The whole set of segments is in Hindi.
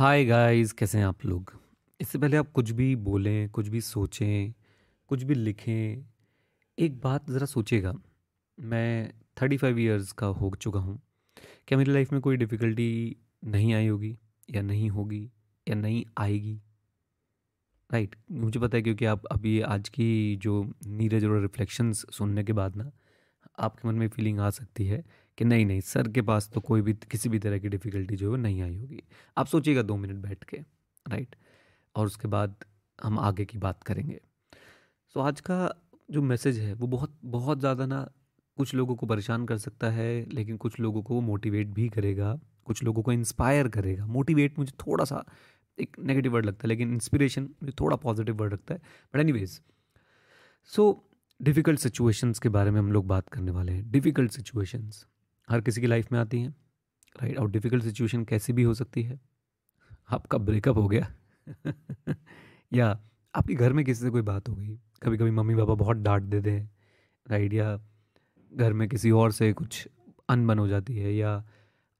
हाय गाइस कैसे हैं आप लोग? इससे पहले आप कुछ भी बोलें, कुछ भी सोचें, कुछ भी लिखें, एक बात ज़रा सोचिएगा। मैं थर्टी फाइव ईयर्स का हो चुका हूँ। क्या मेरी लाइफ में कोई डिफ़िकल्टी नहीं आई होगी, या नहीं होगी, या नहीं आएगी? Right right. मुझे पता है क्योंकि आप अभी आज की जो नीरज और रिफ्लेक्शंस सुनने के बाद ना, आपके मन में फीलिंग आ सकती है कि नहीं नहीं, सर के पास तो कोई भी, किसी भी तरह की डिफ़िकल्टी जो है वो नहीं आई होगी। आप सोचिएगा दो मिनट बैठ के राइट और उसके बाद हम आगे की बात करेंगे। सो आज का जो मैसेज है, वो बहुत बहुत ज़्यादा ना कुछ लोगों को परेशान कर सकता है, लेकिन कुछ लोगों को वो मोटिवेट भी करेगा, कुछ लोगों को इंस्पायर करेगा। मोटिवेट मुझे थोड़ा सा एक नेगेटिव वर्ड लगता है, लेकिन इंस्पिरेशन मुझे थोड़ा पॉजिटिव वर्ड लगता है। But any so difficult situations के बारे में हम लोग बात करने वाले हैं। डिफ़िकल्ट सिचुएशंस हर किसी की लाइफ में आती हैं राइट और डिफ़िकल्ट सिचुएशन कैसी भी हो सकती है। आपका ब्रेकअप हो गया। या आपके घर में किसी से कोई बात हो गई कभी कभी मम्मी पापा बहुत डांट देते हैं राइट या घर में किसी और से कुछ अनबन हो जाती है या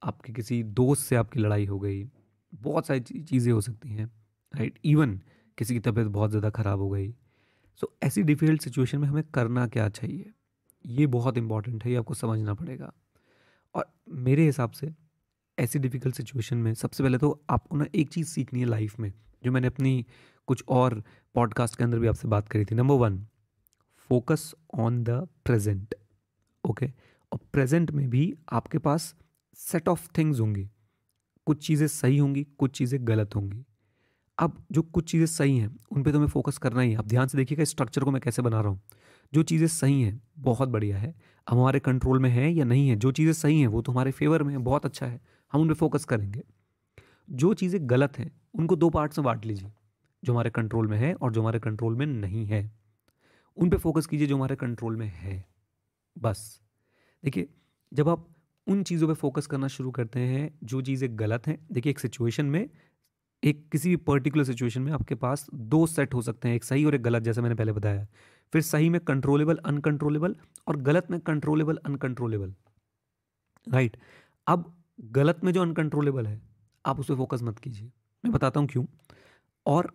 आपके किसी दोस्त से आपकी लड़ाई हो गई बहुत सारी चीज़ें हो सकती हैं राइट इवन किसी की तबीयत बहुत ज़्यादा ख़राब हो गई। सो so, ऐसी डिफ़िकल्ट सिचुएशन में हमें करना क्या चाहिए? ये बहुत इंपॉर्टेंट है ये आपको समझना पड़ेगा। और मेरे हिसाब से ऐसी डिफ़िकल्ट सिचुएशन में सबसे पहले तो आपको ना एक चीज़ सीखनी है लाइफ में, जो मैंने अपनी कुछ और पॉडकास्ट के अंदर भी आपसे बात करी थी। Number one focus on the present okay और प्रेजेंट में भी आपके पास सेट ऑफ़ थिंग्स होंगी। कुछ चीज़ें सही होंगी, कुछ चीज़ें गलत होंगी। अब जो कुछ चीज़ें सही हैं, उन पर तो हमें फोकस करना ही है। अब ध्यान से देखिएगा स्ट्रक्चर को मैं कैसे बना रहा हूँ। जो चीज़ें सही हैं, बहुत बढ़िया है। अब हमारे कंट्रोल में है या नहीं है, जो चीज़ें सही हैं, वो तो हमारे फेवर में है, बहुत अच्छा है, हम उन पर फोकस करेंगे। जो चीज़ें गलत हैं, उनको दो पार्ट्स में बांट लीजिए, जो हमारे कंट्रोल में है और जो हमारे कंट्रोल में नहीं है। उन पर फोकस कीजिए जो हमारे कंट्रोल में है, बस। देखिए, जब आप उन चीज़ों पे फोकस करना शुरू करते हैं, जो चीज़ें गलत हैं, देखिए एक सिचुएशन में, एक किसी भी पर्टिकुलर सिचुएशन में आपके पास दो सेट हो सकते हैं, एक सही और एक गलत, जैसे मैंने पहले बताया। फिर सही में कंट्रोलेबल अनकंट्रोलेबल और गलत में कंट्रोलेबल अनकंट्रोलेबल राइट अब गलत में जो अनकंट्रोलेबल है, आप उस पर फोकस मत कीजिए। मैं बताता हूँ क्यों। और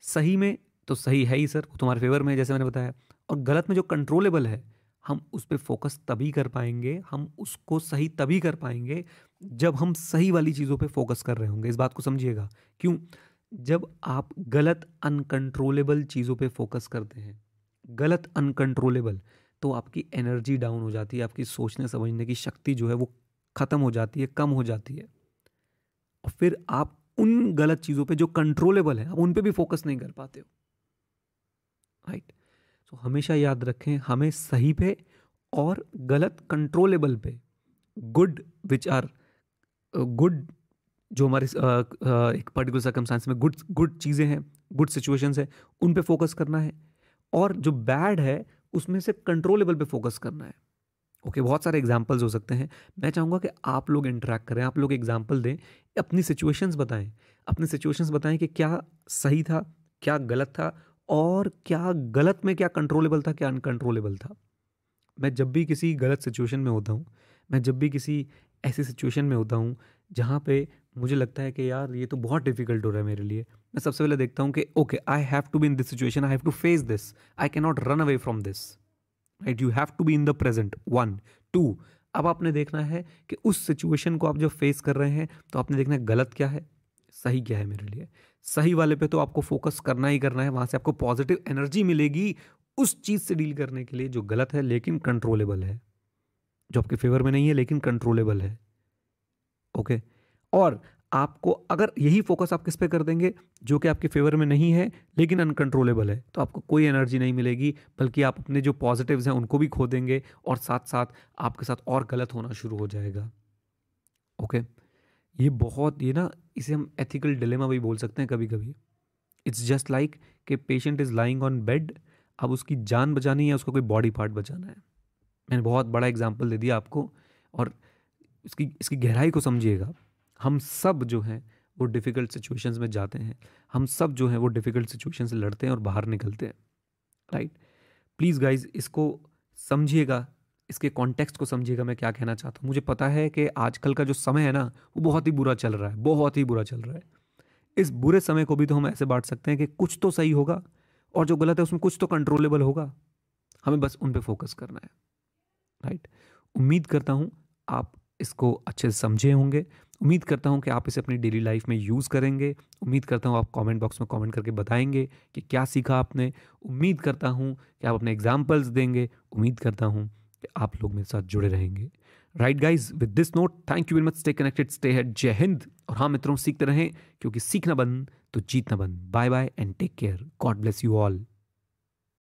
सही में तो सही है ही सर तुम्हारे फेवर में जैसे मैंने बताया। और गलत में जो कंट्रोलेबल है, हम उस पर फोकस तभी कर पाएँगे, हम उसको सही तभी कर पाएँगे, जब हम सही वाली चीज़ों पे फोकस कर रहे होंगे। इस बात को समझिएगा। क्यों? जब आप गलत अनकंट्रोलेबल चीज़ों पे फोकस करते हैं गलत अनकंट्रोलेबल तो आपकी एनर्जी डाउन हो जाती है, आपकी सोचने, समझने की शक्ति जो है वो ख़त्म हो जाती है, कम हो जाती है। और फिर आप उन गलत चीज़ों पे जो कंट्रोलेबल है, आप उन पे भी फोकस नहीं कर पाते हो। राइट सो हमेशा याद रखें, हमें सही पे और गलत कंट्रोलेबल पे गुड विच आर गुड जो हमारे एक पर्टिकुलर सर्कमस्टांस में गुड गुड चीज़ें हैं गुड सिचुएशंस है, उन पे फोकस करना है। और जो बैड है उसमें से कंट्रोलेबल पे फोकस करना है। ओके okay, बहुत सारे एग्जाम्पल्स हो सकते हैं। मैं चाहूँगा कि आप लोग इंटरेक्ट करें आप लोग एग्ज़ाम्पल दें अपनी सिचुएशंस बताएँ। अपनी सिचुएशंस बताएँ कि क्या सही था क्या गलत था और क्या गलत में क्या कंट्रोलेबल था क्या अनकंट्रोलेबल था। मैं जब भी किसी गलत सिचुएशन में होता हूँ मैं जब भी किसी ऐसी सिचुएशन में होता हूँ जहाँ पे मुझे लगता है कि यार ये तो बहुत डिफ़िकल्ट हो रहा है मेरे लिए। मैं सबसे पहले देखता हूँ कि okay I have to be in this situation I have to face this I can not run away from this right you have to be in the present one two अब आपने देखना है कि उस सिचुएशन को आप जब फेस कर रहे हैं तो आपने देखना है गलत क्या है? सही क्या है मेरे लिए? सही वाले पे तो आपको फोकस करना ही करना है, वहाँ से आपको पॉजिटिव एनर्जी मिलेगी उस चीज़ से डील करने के लिए जो गलत है, लेकिन कंट्रोलेबल है। जो आपके फेवर में नहीं है, लेकिन कंट्रोलेबल है। ओके और आपको अगर यही फोकस आप किस पे कर देंगे? जो कि आपके फेवर में नहीं है, लेकिन अनकंट्रोलेबल है। तो आपको कोई एनर्जी नहीं मिलेगी, बल्कि आप अपने जो पॉजिटिव्स हैं उनको भी खो देंगे और साथ साथ आपके साथ और गलत होना शुरू हो जाएगा। ओके ये बहुत, ये ना, इसे हम एथिकल डिलेमा भी बोल सकते हैं कभी कभी इट्स जस्ट लाइक कि patient is lying on bed अब उसकी जान बचानी है उसका कोई बॉडी पार्ट बचाना है। मैंने बहुत बड़ा एग्ज़ाम्पल दे दिया आपको, और इसकी इसकी गहराई को समझिएगा हम सब जो हैं, वो डिफ़िकल्ट सिचुएशंस में जाते हैं। हम सब जो हैं, वो डिफ़िकल्ट सिचुएशन से लड़ते हैं और बाहर निकलते हैं राइट प्लीज़ गाइज़ इसको समझिएगा, इसके कॉन्टेक्स्ट को समझिएगा, मैं क्या कहना चाहता हूँ। मुझे पता है कि आजकल का जो समय है ना, वो बहुत ही बुरा चल रहा है, बहुत ही बुरा चल रहा है। इस बुरे समय को भी तो हम ऐसे बांट सकते हैं कि कुछ तो सही होगा और जो गलत है, उसमें कुछ तो कंट्रोलेबल होगा। हमें बस उन पे फोकस करना है राइट उम्मीद करता हूँ आप इसको अच्छे से समझे होंगे। उम्मीद करता हूँ कि आप इसे अपनी डेली लाइफ में यूज़ करेंगे। उम्मीद करता हूँ आप कमेंट बॉक्स में कमेंट करके बताएँगे कि क्या सीखा आपने। उम्मीद करता हूँ कि आप अपने एग्जाम्पल्स देंगे। उम्मीद करता हूँ कि आप लोग मेरे साथ जुड़े रहेंगे। Right guys with this note thank you very much stay connected stay head जय हिंद और हाँ मित्रों, सीखते रहें, क्योंकि सीखना बंद तो जीतना बंद। Bye bye and take care god bless you all